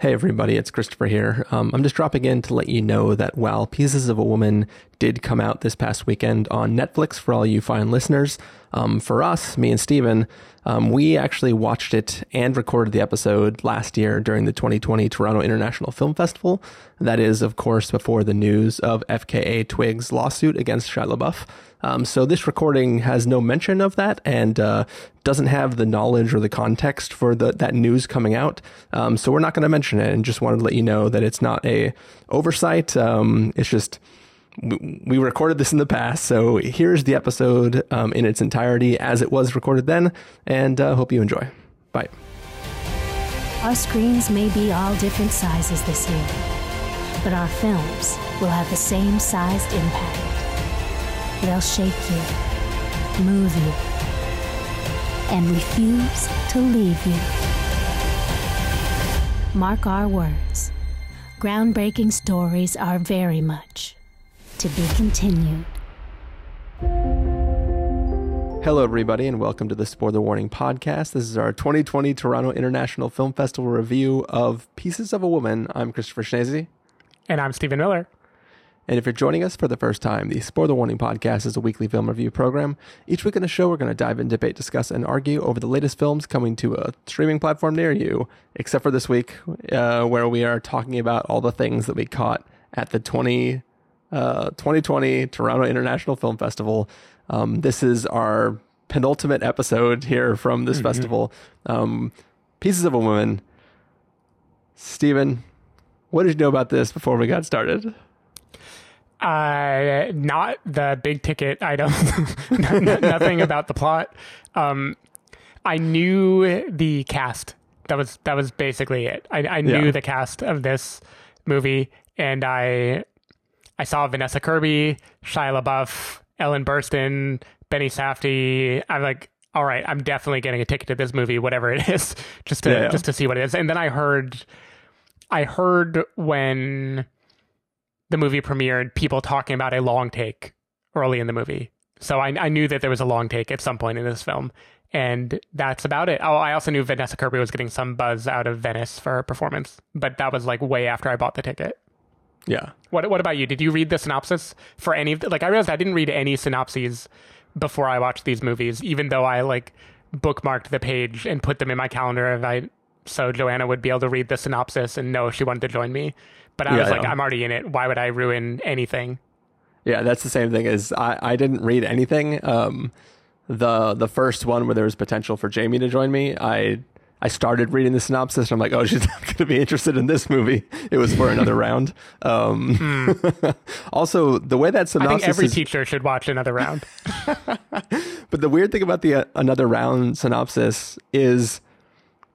Hey everybody, it's Christopher here. Um, I'm just dropping in to let you know that while Pieces of a Woman did come out this past weekend on Netflix for all you fine listeners, um, for us, me and Stephen, um, we actually watched it and recorded the episode last year during the 2020 Toronto International Film Festival. That is, of course, before the news of FKA Twigs' lawsuit against Shia LaBeouf. Um, so this recording has no mention of that and uh, doesn't have the knowledge or the context for the, that news coming out. Um, so we're not going to mention it, and just wanted to let you know that it's not a oversight. Um, it's just we recorded this in the past, so here's the episode um, in its entirety as it was recorded then, and uh, hope you enjoy. Bye. Our screens may be all different sizes this year, but our films will have the same sized impact. They'll shake you, move you, and refuse to leave you. Mark our words. Groundbreaking stories are very much to be continued. Hello, everybody, and welcome to the Spoiler Warning podcast. This is our 2020 Toronto International Film Festival review of Pieces of a Woman. I'm Christopher Schnese. And I'm Stephen Miller. And if you're joining us for the first time, the Spoiler Warning podcast is a weekly film review program. Each week in the show, we're going to dive in, debate, discuss, and argue over the latest films coming to a streaming platform near you, except for this week, uh, where we are talking about all the things that we caught at the 20, uh, 2020 Toronto International Film Festival. Um, this is our penultimate episode here from this mm-hmm. festival. Um, Pieces of a Woman. Stephen, what did you know about this before we got started? Uh, not the big ticket item. Nothing about the plot. Um, I knew the cast. That was that was basically it. I, I knew yeah. the cast of this movie, and I I saw Vanessa Kirby, Shia LaBeouf, Ellen Burstyn, Benny Safdie. I'm like, all right, I'm definitely getting a ticket to this movie, whatever it is, just to yeah. just to see what it is. And then I heard, I heard when the movie premiered, people talking about a long take early in the movie. So I, I knew that there was a long take at some point in this film, and that's about it. Oh, I also knew Vanessa Kirby was getting some buzz out of Venice for her performance, but that was like way after I bought the ticket. Yeah. What What about you? Did you read the synopsis for any of the, like? I realized I didn't read any synopses before I watched these movies, even though I like bookmarked the page and put them in my calendar. If I so Joanna would be able to read the synopsis and know if she wanted to join me. But I yeah, was like, I'm already in it. Why would I ruin anything? Yeah, that's the same thing as I, I didn't read anything. Um, the the first one where there was potential for Jamie to join me, I I started reading the synopsis and I'm like, oh, she's not going to be interested in this movie. It was for another round. Um, mm. also, the way that synopsis. I think every is, teacher should watch another round. but the weird thing about the uh, another round synopsis is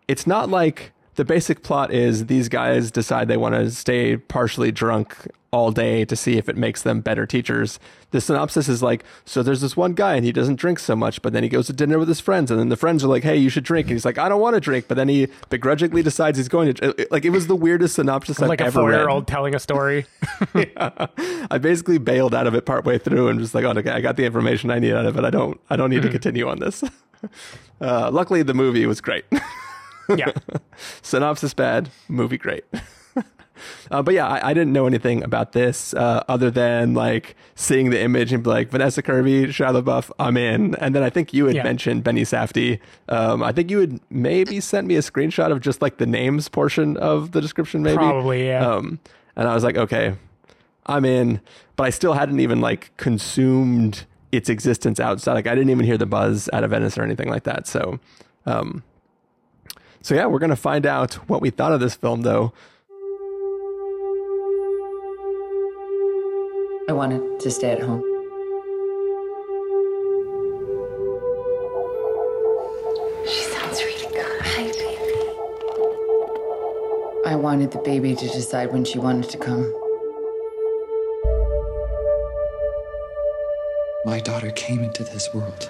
it's not like the basic plot is these guys decide they want to stay partially drunk all day to see if it makes them better teachers. The synopsis is like, so there's this one guy and he doesn't drink so much, but then he goes to dinner with his friends, and then the friends are like, hey, you should drink. And he's like, I don't want to drink, but then he begrudgingly decides he's going to. Like, it was the weirdest synopsis I've like ever read. Like a four-year-old telling a story. yeah. I basically bailed out of it partway through and just like, oh, okay, I got the information I need out of it. I don't, I don't need mm-hmm. to continue on this. Uh, luckily, the movie was great yeah. Synopsis bad, movie great. Uh, but yeah, I, I, didn't know anything about this uh, other than like seeing the image and be like Vanessa Kirby, Shia LaBeouf, I'm in. And then I think you had yeah. mentioned Benny Safdie. Um, I think you had maybe sent me a screenshot of just like the names portion of the description, maybe. Probably, yeah. Um, and I was like, okay, I'm in. But I still hadn't even like consumed its existence outside. Like I didn't even hear the buzz out of Venice or anything like that. So, um, so yeah, we're going to find out what we thought of this film, though. I wanted to stay at home. She sounds really good. Hi, baby. I wanted the baby to decide when she wanted to come. My daughter came into this world.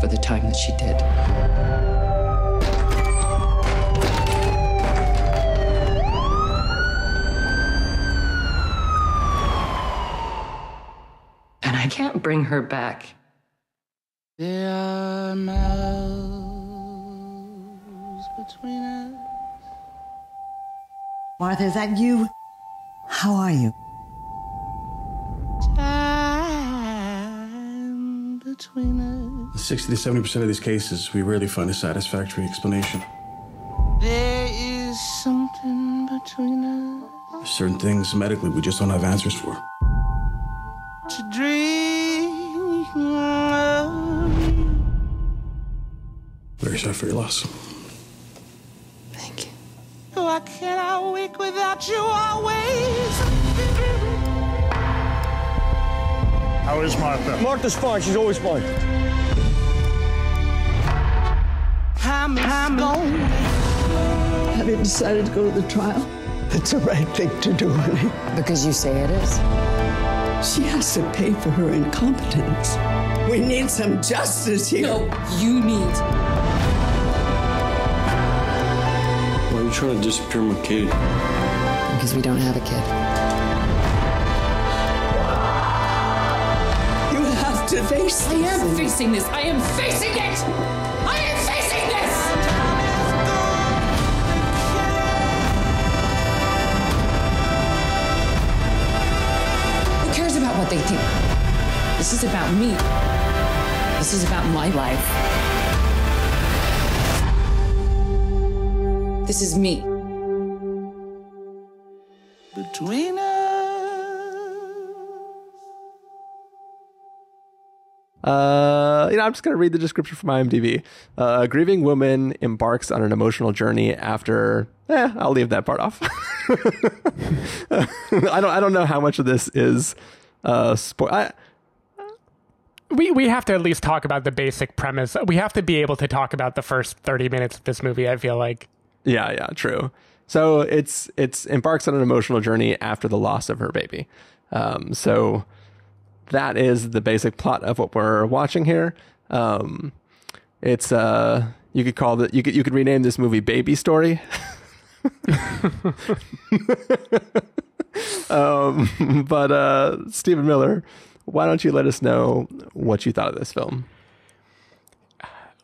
for the time that she did. And I can't bring her back. There are miles between us. Martha, is that you? How are you? Between us. 60 to 70% of these cases, we rarely find a satisfactory explanation. There is something between us. Certain things medically we just don't have answers for. To dream of Very sorry for your loss. Thank you. Why can't I wake without you always? How is Martha? Martha's fine. She's always fine. I'm, I'm gone. Have you decided to go to the trial? It's the right thing to do, honey. Because you say it is. She has to pay for her incompetence. We need some justice here. No, you need. Why are you trying to disappear my kid? Because we don't have a kid. To face I am facing this. I am facing it. I am facing this. Who cares about what they think? This is about me. This is about my life. This is me. Between Uh, you know, I'm just going to read the description from IMDb. Uh, a grieving woman embarks on an emotional journey after. Eh, I'll leave that part off. I don't. I don't know how much of this is uh, spoil. We we have to at least talk about the basic premise. We have to be able to talk about the first 30 minutes of this movie, I feel like. Yeah, yeah, true. So it's it's embarks on an emotional journey after the loss of her baby. Um, so that is the basic plot of what we're watching here. Um, it's uh, you could call it you could you could rename this movie Baby Story. um, but uh, Stephen Miller, why don't you let us know what you thought of this film?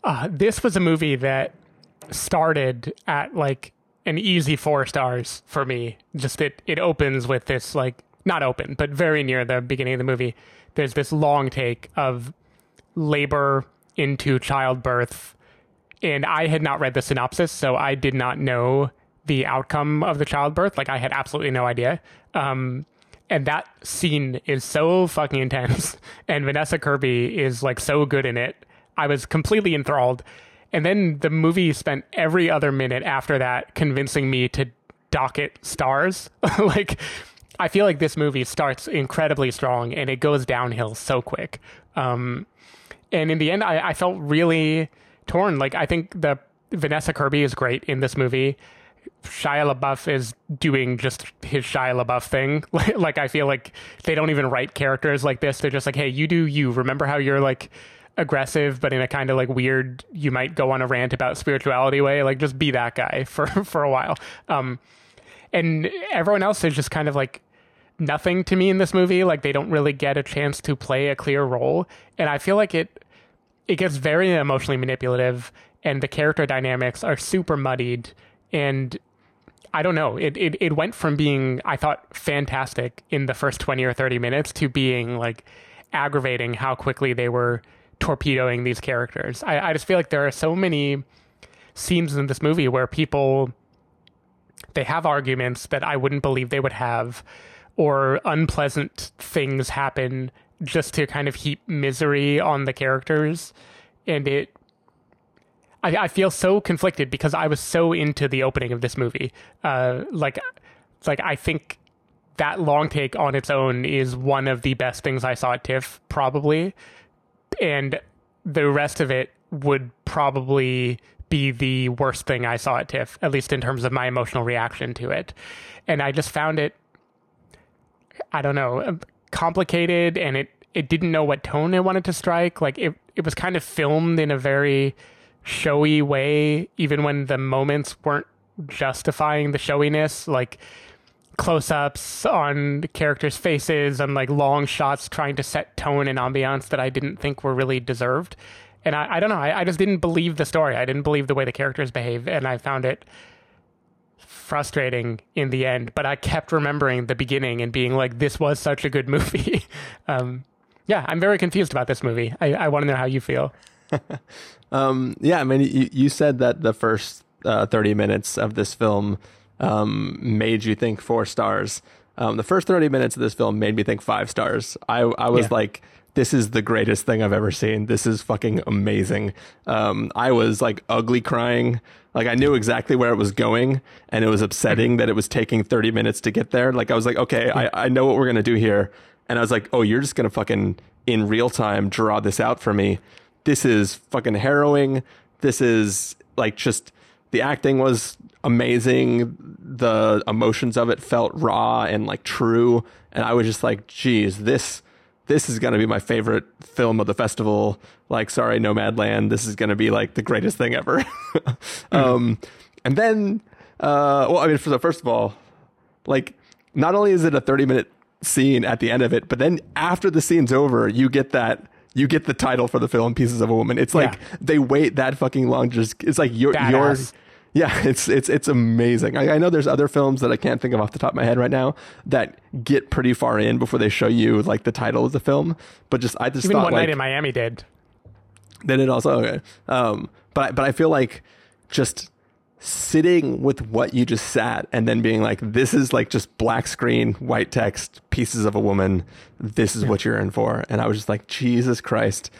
Uh, this was a movie that started at like an easy four stars for me. Just it it opens with this like not open, but very near the beginning of the movie. There's this long take of labor into childbirth, and I had not read the synopsis, so I did not know the outcome of the childbirth. Like I had absolutely no idea. Um, and that scene is so fucking intense, and Vanessa Kirby is like so good in it. I was completely enthralled. And then the movie spent every other minute after that convincing me to dock it stars. like, I feel like this movie starts incredibly strong and it goes downhill so quick. Um, and in the end, I, I felt really torn. Like, I think the Vanessa Kirby is great in this movie. Shia LaBeouf is doing just his Shia LaBeouf thing. like, I feel like they don't even write characters like this. They're just like, hey, you do you. Remember how you're like aggressive, but in a kind of like weird, you might go on a rant about spirituality way. Like, just be that guy for for a while. Um, and everyone else is just kind of like nothing to me in this movie. Like, they don't really get a chance to play a clear role, and I feel like it it gets very emotionally manipulative, and the character dynamics are super muddied. And I don't know. It, it it went from being I thought fantastic in the first twenty or thirty minutes to being like aggravating how quickly they were torpedoing these characters. I, I just feel like there are so many scenes in this movie where people they have arguments that I wouldn't believe they would have, or unpleasant things happen just to kind of heap misery on the characters, and it. I, I feel so conflicted because I was so into the opening of this movie. Uh, like, like I think that long take on its own is one of the best things I saw at TIFF, probably and the rest of it would probably be the worst thing I saw at TIFF, at least in terms of my emotional reaction to it. And I just found it, I don't know, um, complicated, and it it didn't know what tone it wanted to strike. Like it it was kind of filmed in a very showy way, even when the moments weren't justifying the showiness. Like close-ups on characters' faces and like long shots trying to set tone and ambiance that I didn't think were really deserved. And I, I don't know. I, I just didn't believe the story. I didn't believe the way the characters behave, and I found it frustrating in the end. But I kept remembering the beginning and being like, "This was such a good movie." um, yeah, I'm very confused about this movie. I, I want to know how you feel. um, yeah, I mean, you, you said that the first uh, 30 minutes of this film um, made you think four stars. Um, the first 30 minutes of this film made me think five stars. I, I was yeah. like, this is the greatest thing I've ever seen. This is fucking amazing. Um, I was like ugly crying. Like I knew exactly where it was going and it was upsetting that it was taking 30 minutes to get there. Like I was like, okay, I, I know what we're going to do here. And I was like, oh, you're just going to fucking in real time draw this out for me. This is fucking harrowing. This is like just the acting was amazing. The emotions of it felt raw and like true. And I was just like, geez, this this is going to be my favorite film of the festival. Like, sorry, Nomadland. This is going to be like the greatest thing ever. mm-hmm. um, and then, uh, well, I mean, so first of all, like, not only is it a 30 minute scene at the end of it, but then after the scene's over, you get that you get the title for the film "Pieces of a Woman." It's like yeah. they wait that fucking long. Just it's like your yours. Yeah, it's it's it's amazing. I, I, know there's other films that I can't think of off the top of my head right now that get pretty far in before they show you like the title of the film. But just I just even thought, one like, night in Miami did. Then it also okay. Um, but but I feel like just sitting with what you just sat and then being like, this is like just black screen, white text, pieces of a woman. This is yeah. what you're in for. And I was just like, Jesus Christ,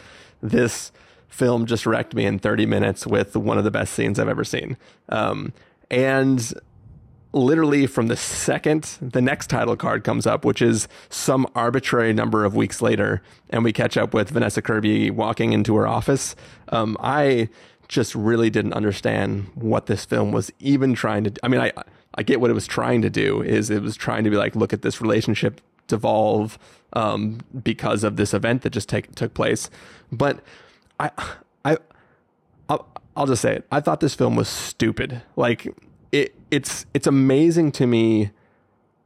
this film just wrecked me in 30 minutes with one of the best scenes I've ever seen. Um, and literally from the second the next title card comes up, which is some arbitrary number of weeks later, and we catch up with Vanessa Kirby walking into her office, um, I just really didn't understand what this film was even trying to. I mean, I I get what it was trying to do. Is it was trying to be like, look at this relationship devolve um, because of this event that just take, took place, but I, I, I'll, I'll just say it. I thought this film was stupid. Like it, it's it's amazing to me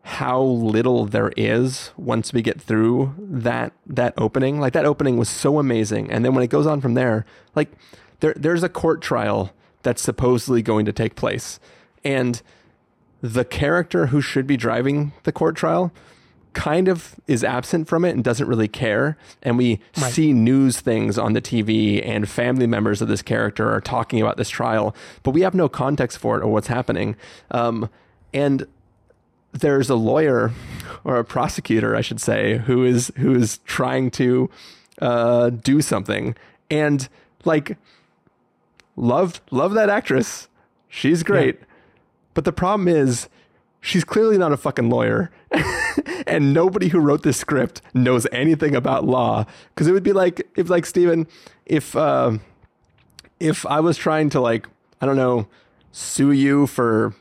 how little there is once we get through that that opening. Like that opening was so amazing, and then when it goes on from there, like there there's a court trial that's supposedly going to take place, and the character who should be driving the court trial kind of is absent from it and doesn't really care. And we right. see news things on the TV, and family members of this character are talking about this trial, but we have no context for it or what's happening. Um, and there's a lawyer or a prosecutor, I should say, who is who is trying to uh, do something, and like love love that actress. She's great, yeah. but the problem is she's clearly not a fucking lawyer. and nobody who wrote this script knows anything about law. Because it would be like if, like Stephen, if uh, if I was trying to like I don't know sue you for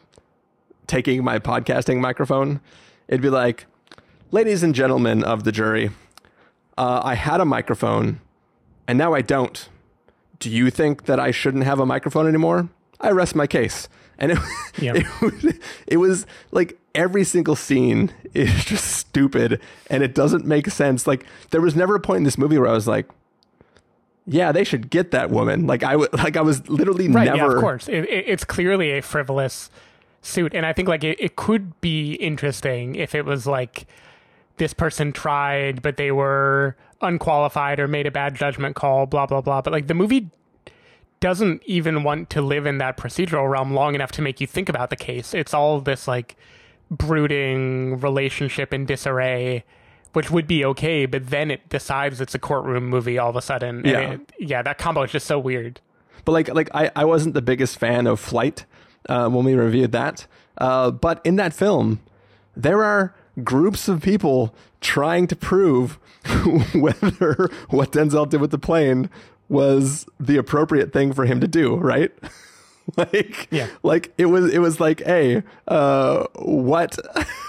taking my podcasting microphone, it'd be like, ladies and gentlemen of the jury, uh, I had a microphone, and now I don't. Do you think that I shouldn't have a microphone anymore? I rest my case and it, yep. it, was, it was like every single scene is just stupid and it doesn't make sense. Like there was never a point in this movie where I was like, yeah, they should get that woman. Like I would, like I was literally right, never. Yeah, of course, it, it, it's clearly a frivolous suit, and I think like it, it could be interesting if it was like this person tried, but they were unqualified or made a bad judgment call, blah blah blah. But like the movie doesn't even want to live in that procedural realm long enough to make you think about the case. It's all this like brooding relationship in disarray, which would be okay, but then it decides it's a courtroom movie all of a sudden. Yeah, it, yeah, that combo is just so weird. But like, like I, I wasn't the biggest fan of Flight uh, when we reviewed that. Uh, but in that film, there are groups of people trying to prove whether what Denzel did with the plane was the appropriate thing for him to do, right? like yeah. like it was it was like, hey, uh what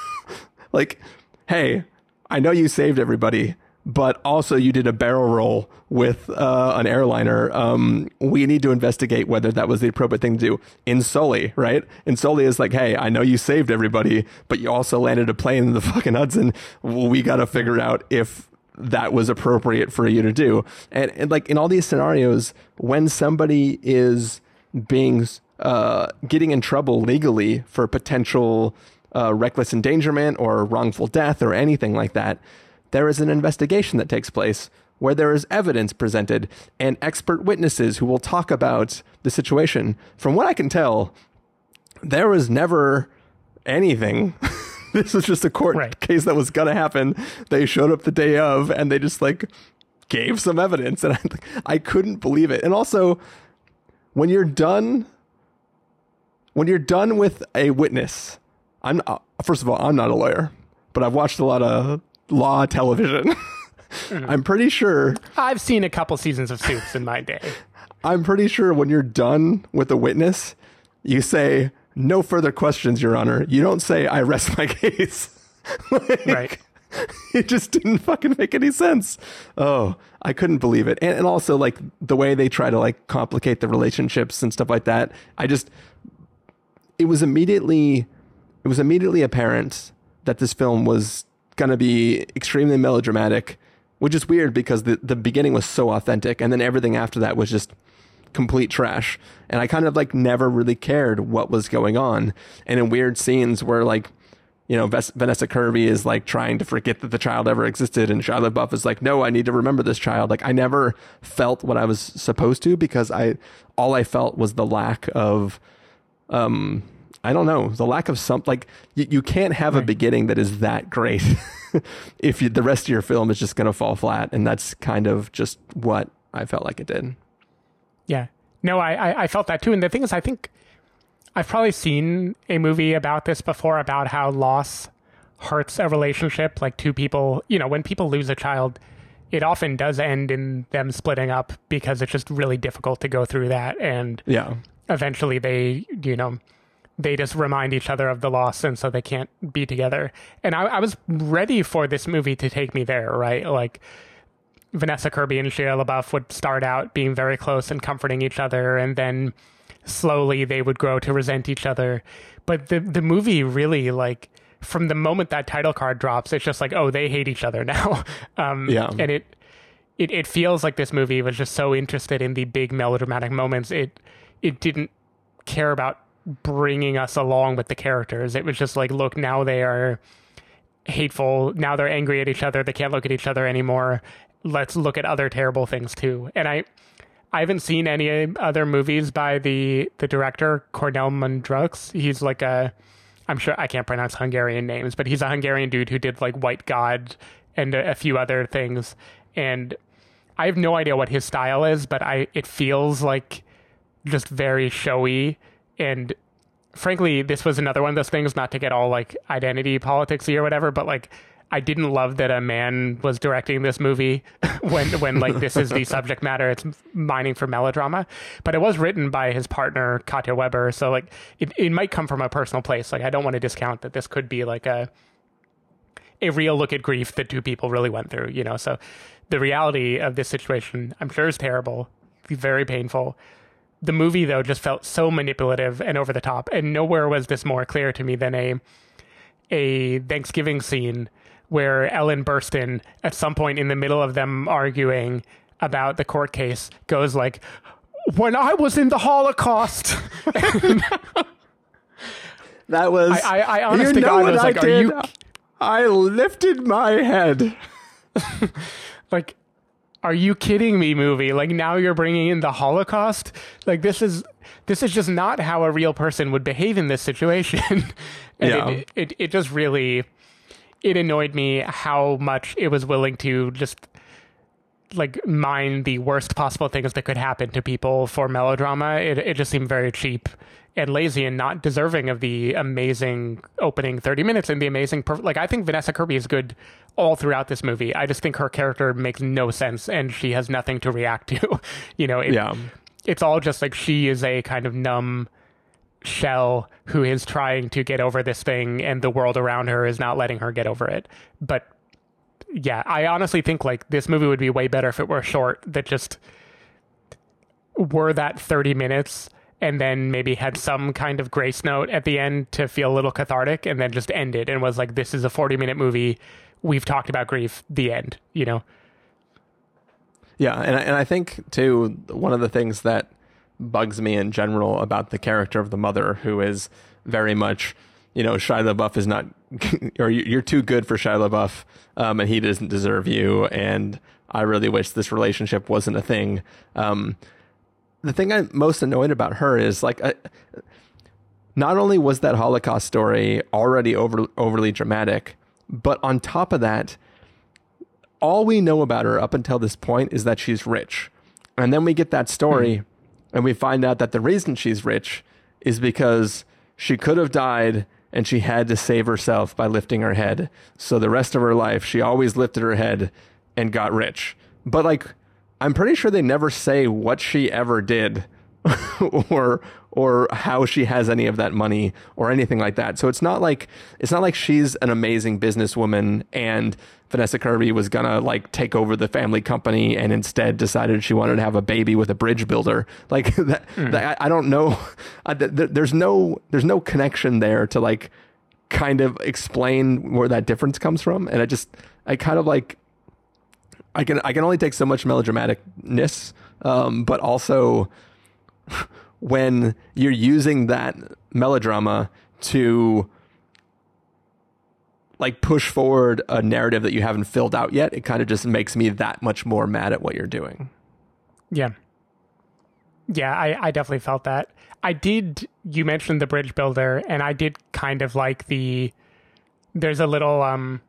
like hey, I know you saved everybody, but also you did a barrel roll with uh, an airliner. Um, we need to investigate whether that was the appropriate thing to do. In Sully, right? In Sully is like, hey, I know you saved everybody, but you also landed a plane in the fucking Hudson. We got to figure out if that was appropriate for you to do. And, and like in all these scenarios, when somebody is being uh, getting in trouble legally for potential uh, reckless endangerment or wrongful death or anything like that, there is an investigation that takes place where there is evidence presented and expert witnesses who will talk about the situation. From what I can tell, there was never anything. this was just a court right. case that was going to happen. They showed up the day of and they just like gave some evidence and I, I couldn't believe it. And also when you're done when you're done with a witness, I'm uh, first of all, I'm not a lawyer, but I've watched a lot of law television. mm-hmm. I'm pretty sure I've seen a couple seasons of Suits in my day. I'm pretty sure when you're done with a witness, you say no further questions, Your Honor. You don't say, I rest my case. like, right. It just didn't fucking make any sense. Oh, I couldn't believe it. And, and also, like, the way they try to, like, complicate the relationships and stuff like that. I just, it was immediately, it was immediately apparent that this film was going to be extremely melodramatic, which is weird because the, the beginning was so authentic. And then everything after that was just, complete trash. And I kind of like never really cared what was going on. And in weird scenes where like, you know, Vanessa Kirby is like trying to forget that the child ever existed, and Shia LaBeouf is like, no, I need to remember this child. Like, I never felt what I was supposed to because I, all I felt was the lack of, um, I don't know, the lack of some like you, you can't have right. a beginning that is that great if you, the rest of your film is just going to fall flat, and that's kind of just what I felt like it did. Yeah. No, I, I felt that too. And the thing is, I think I've probably seen a movie about this before about how loss hurts a relationship. Like two people, you know, when people lose a child, it often does end in them splitting up because it's just really difficult to go through that. And yeah, eventually they, you know, they just remind each other of the loss and so they can't be together. And I, I was ready for this movie to take me there, right? Like, Vanessa Kirby and Shia LaBeouf would start out being very close and comforting each other, and then slowly they would grow to resent each other. But the the movie really like from the moment that title card drops, it's just like oh they hate each other now. Um, yeah, and it it it feels like this movie was just so interested in the big melodramatic moments. It it didn't care about bringing us along with the characters. It was just like look now they are hateful. Now they're angry at each other. They can't look at each other anymore let's look at other terrible things too. And I I haven't seen any other movies by the the director Kornél Mundruczó. He's like a I'm sure I can't pronounce Hungarian names, but he's a Hungarian dude who did like White God and a, a few other things. And I have no idea what his style is, but I it feels like just very showy and frankly this was another one of those things not to get all like identity politicsy or whatever but like I didn't love that a man was directing this movie when when like this is the subject matter. It's mining for melodrama, but it was written by his partner Katja Weber, so like it, it might come from a personal place. Like I don't want to discount that this could be like a a real look at grief that two people really went through. You know, so the reality of this situation, I'm sure, is terrible, very painful. The movie though just felt so manipulative and over the top, and nowhere was this more clear to me than a a Thanksgiving scene where Ellen Burstyn, at some point in the middle of them arguing about the court case, goes like, "When I was in the Holocaust." that was. I, I, I honestly you know God, I was like, I "Are you?" I lifted my head. like, are you kidding me, movie? Like now you're bringing in the Holocaust? Like this is this is just not how a real person would behave in this situation. and yeah. it, it, it just really it annoyed me how much it was willing to just like mine the worst possible things that could happen to people for melodrama. It it just seemed very cheap and lazy and not deserving of the amazing opening 30 minutes and the amazing perf- like I think Vanessa Kirby is good all throughout this movie. I just think her character makes no sense and she has nothing to react to. you know, it, yeah. it's all just like she is a kind of numb shell who is trying to get over this thing and the world around her is not letting her get over it. But yeah, I honestly think like this movie would be way better if it were short that just were that 30 minutes and then maybe had some kind of grace note at the end to feel a little cathartic and then just ended and was like this is a 40 minute movie. We've talked about grief. The end you know? Yeah and, and i think too one of the things that bugs me in general about the character of the mother who is very much you know Shia LaBeouf is not or you're too good for Shia LaBeouf um, and he doesn't deserve you and I really wish this relationship wasn't a thing um, the thing I'm most annoyed about her is like, I, not only was that Holocaust story already over, overly dramatic, but on top of that, all we know about her up until this point is that she's rich. And then we get that story hmm. And we find out that the reason she's rich is because she could have died and she had to save herself by lifting her head. So the rest of her life, she always lifted her head and got rich. But like, I'm pretty sure they never say what she ever did or or how she has any of that money or anything like that. So it's not like it's not like she's an amazing businesswoman and Vanessa Kirby was gonna like take over the family company and instead decided she wanted to have a baby with a bridge builder. Like that, mm. that I, I, don't know. I, th- there's no there's no connection there to like kind of explain where that difference comes from. And I just I kind of like I can I can only take so much melodramaticness, um, but also when you're using that melodrama to like push forward a narrative that you haven't filled out yet, it kind of just makes me that much more mad at what you're doing. Yeah. Yeah, I, I definitely felt that. I did you mentioned the bridge builder and I did kind of like the there's a little um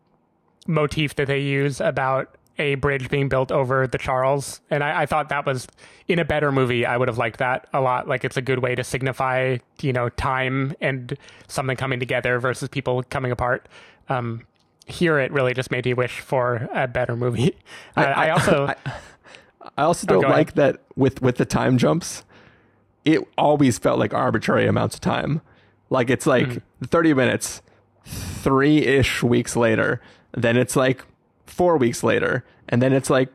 motif that they use about a bridge being built over the Charles. And I, I, thought that was in a better movie. I would have liked that a lot. Like it's a good way to signify, you know, time and something coming together versus people coming apart. Um, here, it really just made me wish for a better movie. I, I, I also, I, also oh, don't oh, like ahead. that with with the time jumps. It always felt like arbitrary amounts of time. Like it's like mm. thirty minutes, three ish weeks later. Then it's like four weeks later, and then it's like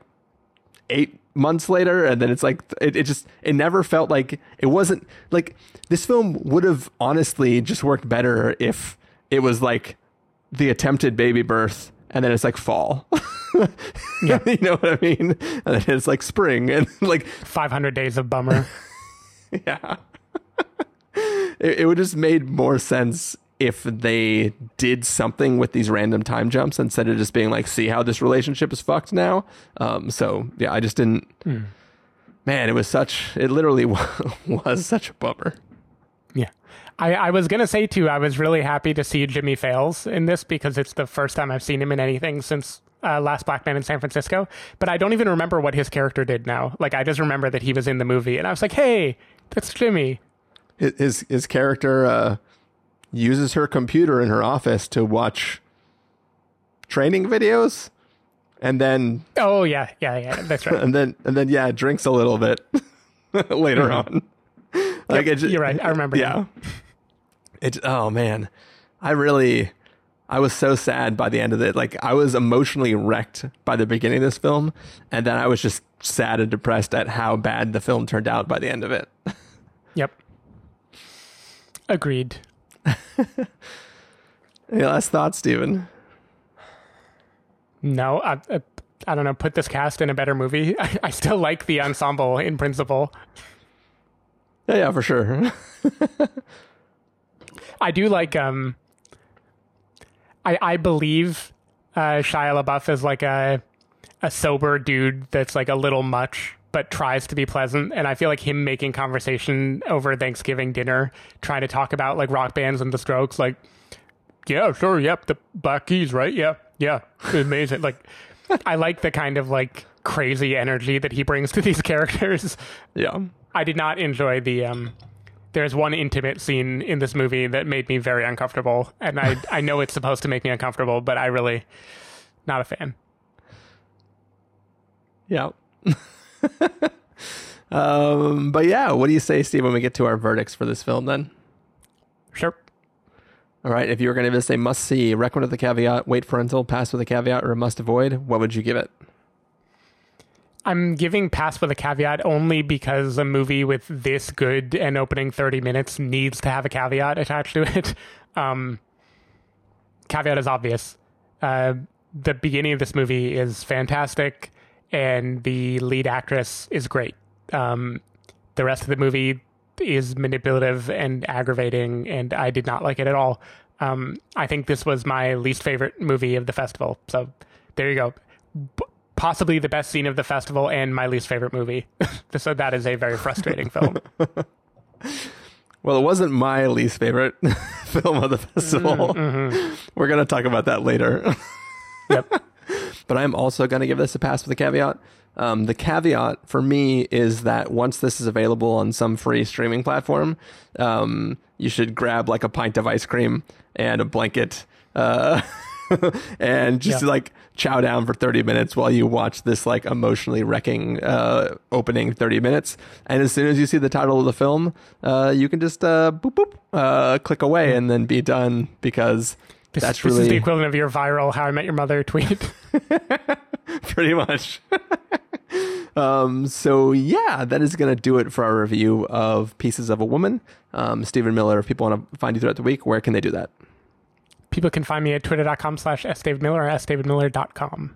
eight months later, and then it's like it, it just it never felt like it wasn't like this film would have honestly just worked better if it was like the attempted baby birth and then it's like fall. yeah. you know what I mean? And then it's like spring and like 500 days of bummer. yeah. it, it would just made more sense if they did something with these random time jumps instead of just being like, see how this relationship is fucked now. Um, so yeah, I just didn't. Mm. Man, it was such. It literally was such a bummer. Yeah. I, I was gonna say too. I was really happy to see Jimmy Fails in this because it's the first time I've seen him in anything since uh, Last Black Man in San Francisco. But I don't even remember what his character did now. Like I just remember that he was in the movie, and I was like, "Hey, that's Jimmy." His his character uh, uses her computer in her office to watch training videos and then oh yeah yeah yeah that's right. and then and then yeah drinks a little bit later mm-hmm. on. Like yep, just, you're right. I remember yeah. It oh man. I really i was so sad by the end of it. Like i was emotionally wrecked by the beginning of this film and then i was just sad and depressed at how bad the film turned out by the end of it. Yep. Agreed Any last thoughts, Stephen? No, I, I, I, don't know. Put this cast in a better movie. I, I still like the ensemble in principle. Yeah, yeah, for sure. I do like. Um, I I believe uh, Shia LaBeouf is like a a sober dude that's like a little much but tries to be pleasant. And I feel like him making conversation over Thanksgiving dinner, trying to talk about like rock bands and the strokes, like, yeah, sure, yep, the Black Keys, right? Yeah, yeah, amazing. like, I like the kind of like crazy energy that he brings to these characters. Yeah. I did not enjoy the um there's one intimate scene in this movie that made me very uncomfortable and I I know it's supposed to make me uncomfortable, but I really not a fan. Yeah. um, but yeah, what do you say, Steve, when we get to our verdicts for this film then? Sure. All right. If you were going to say must see, recommend with a caveat, wait for until, pass with a caveat, or a must avoid, what would you give it? I'm giving pass with a caveat only because a movie with this good an opening 30 minutes needs to have a caveat attached to it. Um, caveat is obvious. Uh, the beginning of this movie is fantastic, and the lead actress is great. Um, the rest of the movie is manipulative and aggravating, and I did not like it at all. Um, I think this was my least favorite movie of the festival. So there you go. B- possibly the best scene of the festival and my least favorite movie. so that is a very frustrating film. Well, it wasn't my least favorite film of the festival. Mm-hmm. We're going to talk about that later. yep. But I'm also going to give this a pass with a caveat. Um, the caveat for me is that once this is available on some free streaming platform, um, you should grab like a pint of ice cream and a blanket. Uh, and just yeah. like chow down for 30 minutes while you watch this like emotionally wrecking uh, opening 30 minutes. And as soon as you see the title of the film, uh, you can just uh, boop boop uh, click away and then be done because this, that's this really is the equivalent of your viral "How I Met Your Mother" tweet. Pretty much. um, so yeah, that is going to do it for our review of Pieces of a Woman. Um, Stephen Miller, if people want to find you throughout the week, where can they do that? People can find me at twitter.com slash sdavidmiller or sdavidmiller.com.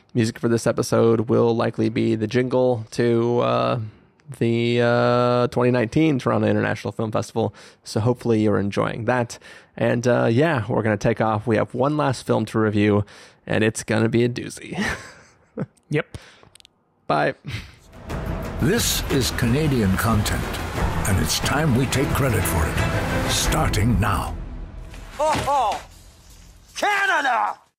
Music for this episode will likely be the jingle to uh, the uh, 2019 Toronto International Film Festival. So hopefully you're enjoying that. And uh, yeah, we're going to take off. We have one last film to review, and it's going to be a doozy. yep. Bye. This is Canadian content, and it's time we take credit for it. Starting now. Oh, oh. Canada!